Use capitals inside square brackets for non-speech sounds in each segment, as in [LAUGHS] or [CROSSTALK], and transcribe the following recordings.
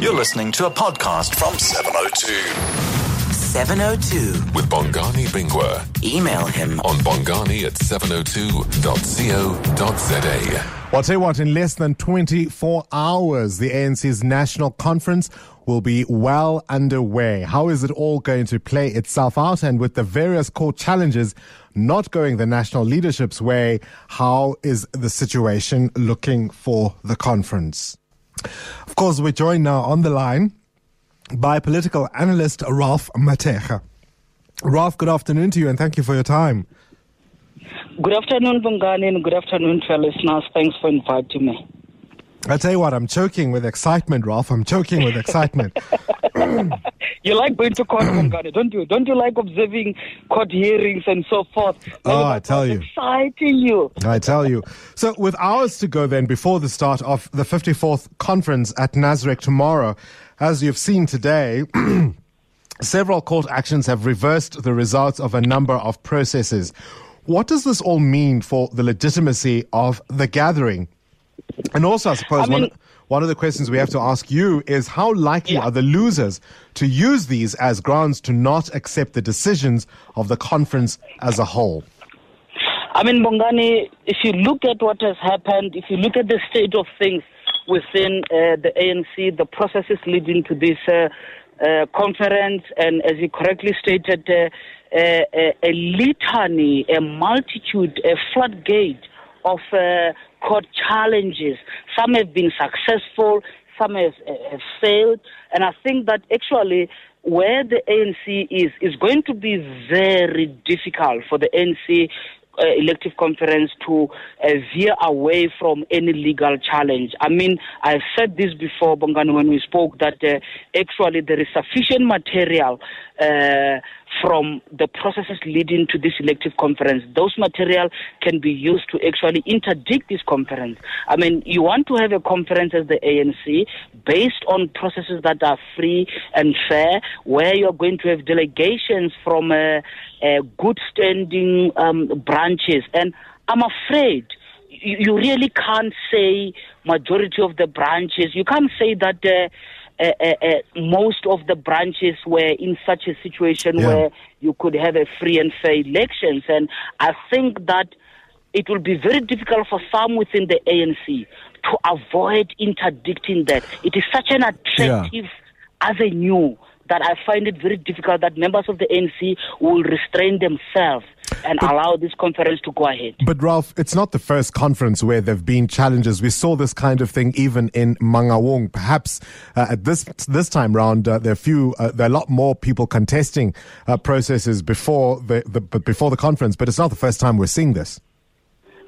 You're listening to a podcast from 702 702. with Bongani Bingwa. Email him On bongani at 702.co.za. Well, I'll tell you what, in less than 24 hours, the ANC's national conference will be well underway. How is it all going to play itself out? And with the various core challenges not going the national leadership's way, how is the situation looking for the conference? Of course, we're joined now on the line by political analyst Ralph Mathekga. Ralph, good afternoon to you and thank you for your time. Good afternoon, Bongani, and good afternoon to our listeners. Thanks for inviting me. I tell you what, I'm choking with excitement, Ralph. I'm choking with excitement. [LAUGHS] You like going to court, Bongani, [CLEARS THROAT] don't you? Don't you like observing court hearings and so forth? Oh, I tell you. Exciting you. I tell you. So, with hours to go then before the start of the 54th conference at Nasrec tomorrow, as you've seen today, [CLEARS THROAT] several court actions have reversed the results of a number of processes. What does this all mean for the legitimacy of the gathering? And also, I suppose, I mean- one, one of the questions we have to ask you is how likely Yeah. are the losers to use these as grounds to not accept the decisions of the conference as a whole? I mean, Bongani, if you look at what has happened, if you look at the state of things within uh, the ANC, the processes leading to this uh, uh, conference, and as you correctly stated, uh, uh, a, a litany, a multitude, a floodgate of uh, court challenges. Some have been successful, some have, uh, have failed, and I think that actually where the ANC is is going to be very difficult for the ANC uh, elective conference to uh, veer away from any legal challenge. I mean, I said this before, Bongani, when we spoke, that uh, actually there is sufficient material uh, from the processes leading to this elective conference. Those material can be used to actually interdict this conference. I mean, you want to have a conference as the ANC based on processes that are free and fair, where you're going to have delegations from uh, uh, good standing um, branches. And I'm afraid you, you really can't say majority of the branches. You can't say that uh, uh, uh, most of the branches were in such a situation Yeah. where you could have a free and fair elections. And I think that it will be very difficult for some within the ANC to avoid interdicting that. It is such an attractive avenue that I find it very difficult that members of the ANC will restrain themselves and allow this conference to go ahead. But Ralph, it's not the first conference where there've been challenges. We saw this kind of thing even in Mangaung. Perhaps uh, at this this time round, uh, there are a few, uh, there are a lot more people contesting uh, processes before the, the but before the conference. But it's not the first time we're seeing this.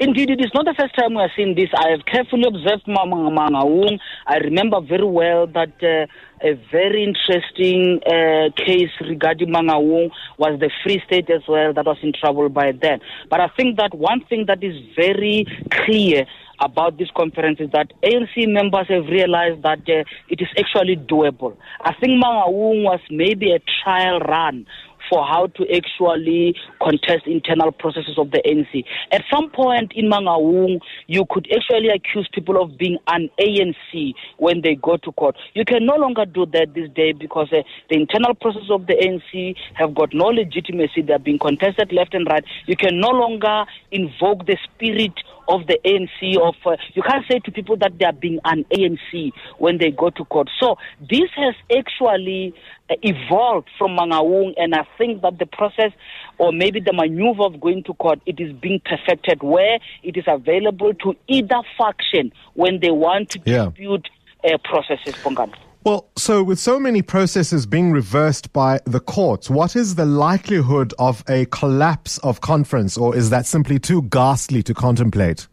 Indeed, it is not the first time we are seeing this. I have carefully observed Mangaung. I remember very well that uh, a very interesting uh, case regarding Mangaung was the Free State as well that was in trouble by then. But I think that one thing that is very clear about this conference is that ANC members have realized that uh, it is actually doable. I think Mangaung was maybe a trial run for how to actually contest internal processes of the ANC. At some point in Mangaung, you could actually accuse people of being an ANC when they go to court. You can no longer do that this day because uh, the internal processes of the ANC have got no legitimacy. They're being contested left and right. You can no longer invoke the spirit of the ANC of uh, you can't say to people that they are being an ANC when they go to court. So this has actually uh, evolved from Mangaung and I think that the process or maybe the maneuver of going to court it is being perfected where it is available to either faction when they want to Yeah. dispute uh, processes Bongani. Well, so with so many processes being reversed by the courts, what is the likelihood of a collapse of conference, or is that simply too ghastly to contemplate?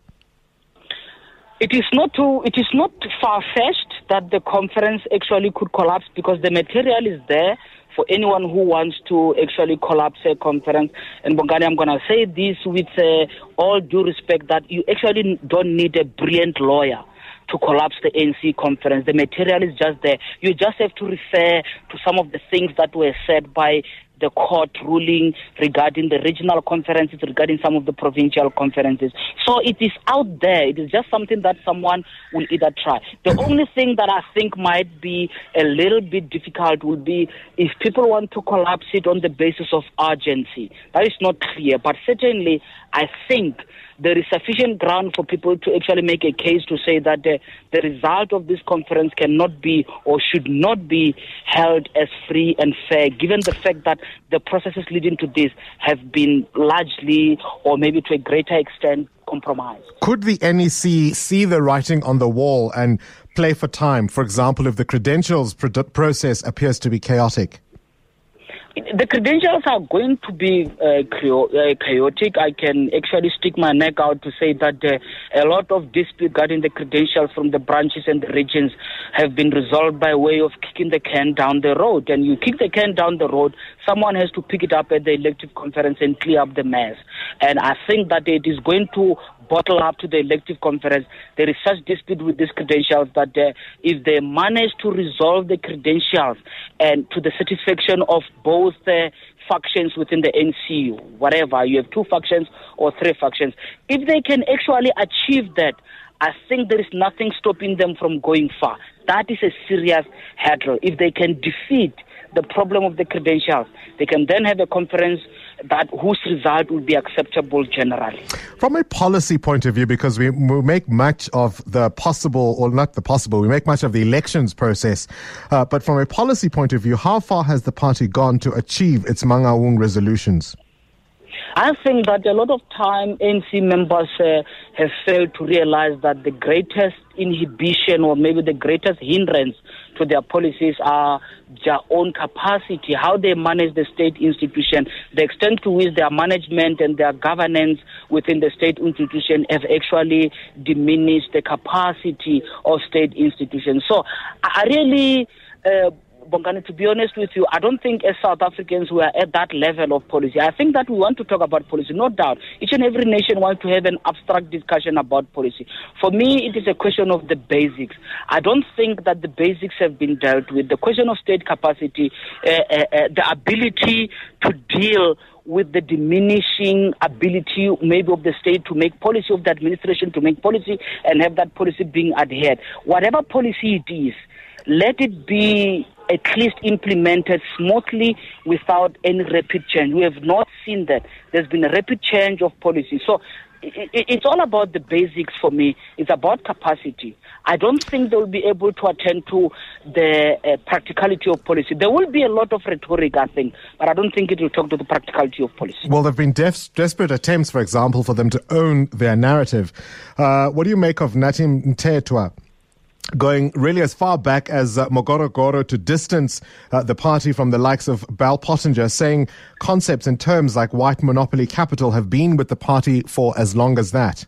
It is not too, it is not far fetched that the conference actually could collapse because the material is there for anyone who wants to actually collapse a conference. And Bongani, I'm going to say this with uh, all due respect that you actually don't need a brilliant lawyer to collapse the ANC conference. The material is just there. You just have to refer to some of the things that were said by the court ruling regarding the regional conferences, regarding some of the provincial conferences. So it is out there. It is just something that someone will either try. The only thing that I think might be a little bit difficult would be if people want to collapse it on the basis of urgency. That is not clear, but certainly I think there is sufficient ground for people to actually make a case to say that the, the result of this conference cannot be or should not be held as free and fair, given the fact that the processes leading to this have been largely or maybe to a greater extent compromised. Could the NEC see the writing on the wall and play for time? For example, if the credentials process appears to be chaotic? The credentials are going to be uh, uh, chaotic. I can actually stick my neck out to say that uh, a lot of dispute regarding the credentials from the branches and the regions have been resolved by way of kicking the can down the road. And you kick the can down the road, someone has to pick it up at the elective conference and clear up the mess. And I think that it is going to bottle up to the elective conference. There is such dispute with these credentials that uh, if they manage to resolve the credentials and to the satisfaction of both the uh, factions within the NCU, whatever, you have two factions or three factions, if they can actually achieve that, I think there is nothing stopping them from going far. That is a serious hurdle. If they can defeat the problem of the credentials, they can then have a conference that whose result will be acceptable generally. From a policy point of view, because we, we make much of the possible, or not the possible, we make much of the elections process, uh, but from a policy point of view, how far has the party gone to achieve its Mangaung resolutions? I think that a lot of time ANC members uh, have failed to realize that the greatest inhibition or maybe the greatest hindrance to their policies are their own capacity, how they manage the state institution, the extent to which their management and their governance within the state institution have actually diminished the capacity of state institutions. So I really uh, Bongani, to be honest with you, I don't think as South Africans we are at that level of policy. I think that we want to talk about policy, no doubt. Each and every nation wants to have an abstract discussion about policy. For me, it is a question of the basics. I don't think that the basics have been dealt with. The question of state capacity, uh, uh, uh, the ability to deal with the diminishing ability maybe of the state to make policy of the administration to make policy and have that policy being adhered. Whatever policy it is, let it be at least implemented smoothly without any rapid change. We have not seen that. There's been a rapid change of policy. So it's all about the basics for me. It's about capacity. I don't think they will be able to attend to the uh, practicality of policy. There will be a lot of rhetoric, I think, but I don't think it will talk to the practicality of policy. Well, there have been def- desperate attempts, for example, for them to own their narrative. Uh, what do you make of Nathi Mthethwa? Going really as far back as uh, Morogoro to distance uh, the party from the likes of Bell Pottinger, saying concepts and terms like white monopoly capital have been with the party for as long as that.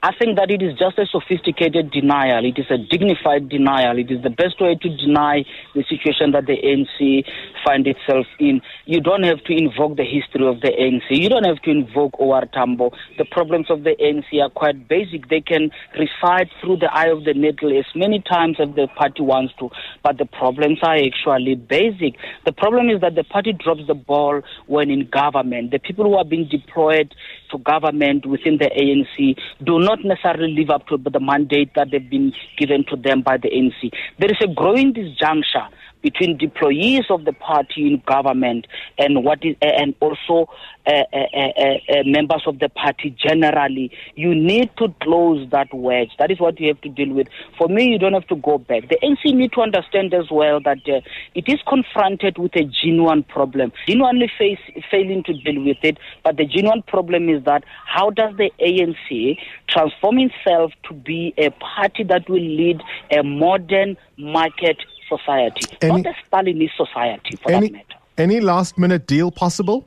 I think that it is just a sophisticated denial. It is a dignified denial. It is the best way to deny the situation that the ANC find itself in. You don't have to invoke the history of the ANC. You don't have to invoke OR Tambo. The problems of the ANC are quite basic. They can recite through the eye of the needle as many times as the party wants to, but the problems are actually basic. The problem is that the party drops the ball when in government. The people who are being deployed to government within the ANC do not necessarily live up to the mandate that they've been given to them by the ANC. There is a growing disjuncture between deployees of the party in government and what is and also uh, uh, uh, members of the party generally. You need to close that wedge. That is what you have to deal with. For me, you don't have to go back. The ANC need to understand as well that it is confronted with a genuine problem, genuinely face, failing to deal with it. But the genuine problem is that how does the ANC transform itself to be a party that will lead a modern market society, any, not a Stalinist society for any, that matter. Any last minute deal possible?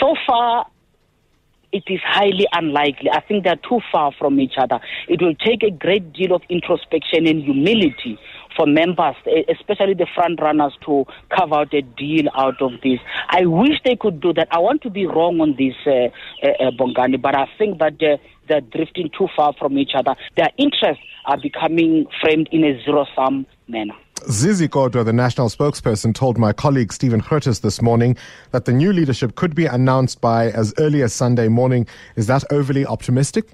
So far, it is highly unlikely. I think they're too far from each other. It will take a great deal of introspection and humility for members, especially the front runners, to carve out a deal out of this. I wish they could do that. I want to be wrong on this, uh, uh, uh Bongani, but I think that uh, they're drifting too far from each other. Their interests are becoming framed in a zero sum manner. Zizi Kodwa, the national spokesperson, told my colleague Stephen Curtis this morning that the new leadership could be announced by as early as Sunday morning. Is that overly optimistic?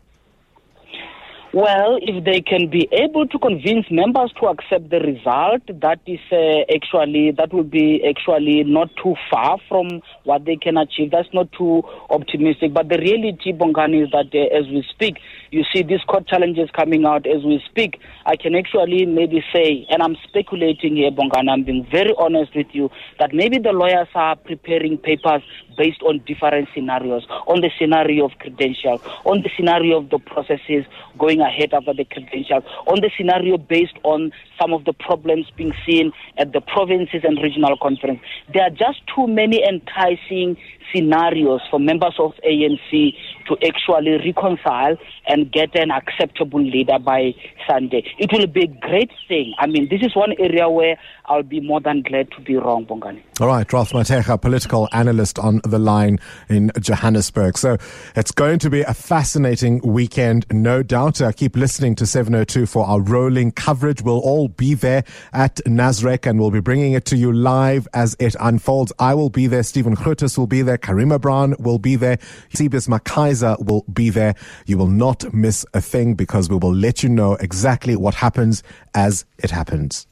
Well, if they can be able to convince members to accept the result, that is uh, actually that would be actually not too far from what they can achieve. That's not too optimistic. But the reality, Bongani, is that uh, as we speak, you see these court challenges coming out as we speak. I can actually maybe say, and I'm speculating here, Bongani. I'm being very honest with you that maybe the lawyers are preparing papers based on different scenarios, on the scenario of credential, on the scenario of the processes going ahead after the credential, on the scenario based on some of the problems being seen at the provinces and regional conference. There are just too many enticing scenarios for members of ANC to actually reconcile and get an acceptable leader by Sunday. It will be a great thing. I mean, this is one area where I'll be more than glad to be wrong, Bongani. All right, Ralph Mathekga, political analyst on the line in Johannesburg. So it's going to be a fascinating weekend, no doubt. Uh, keep listening to 702 for our rolling coverage. We'll all be there at Nasrec and we'll be bringing it to you live as it unfolds. I will be there. Stephen Curtis will be there. Karima Brown will be there. Eusebius McKaiser will be there. You will not miss a thing because we will let you know exactly what happens as it happens.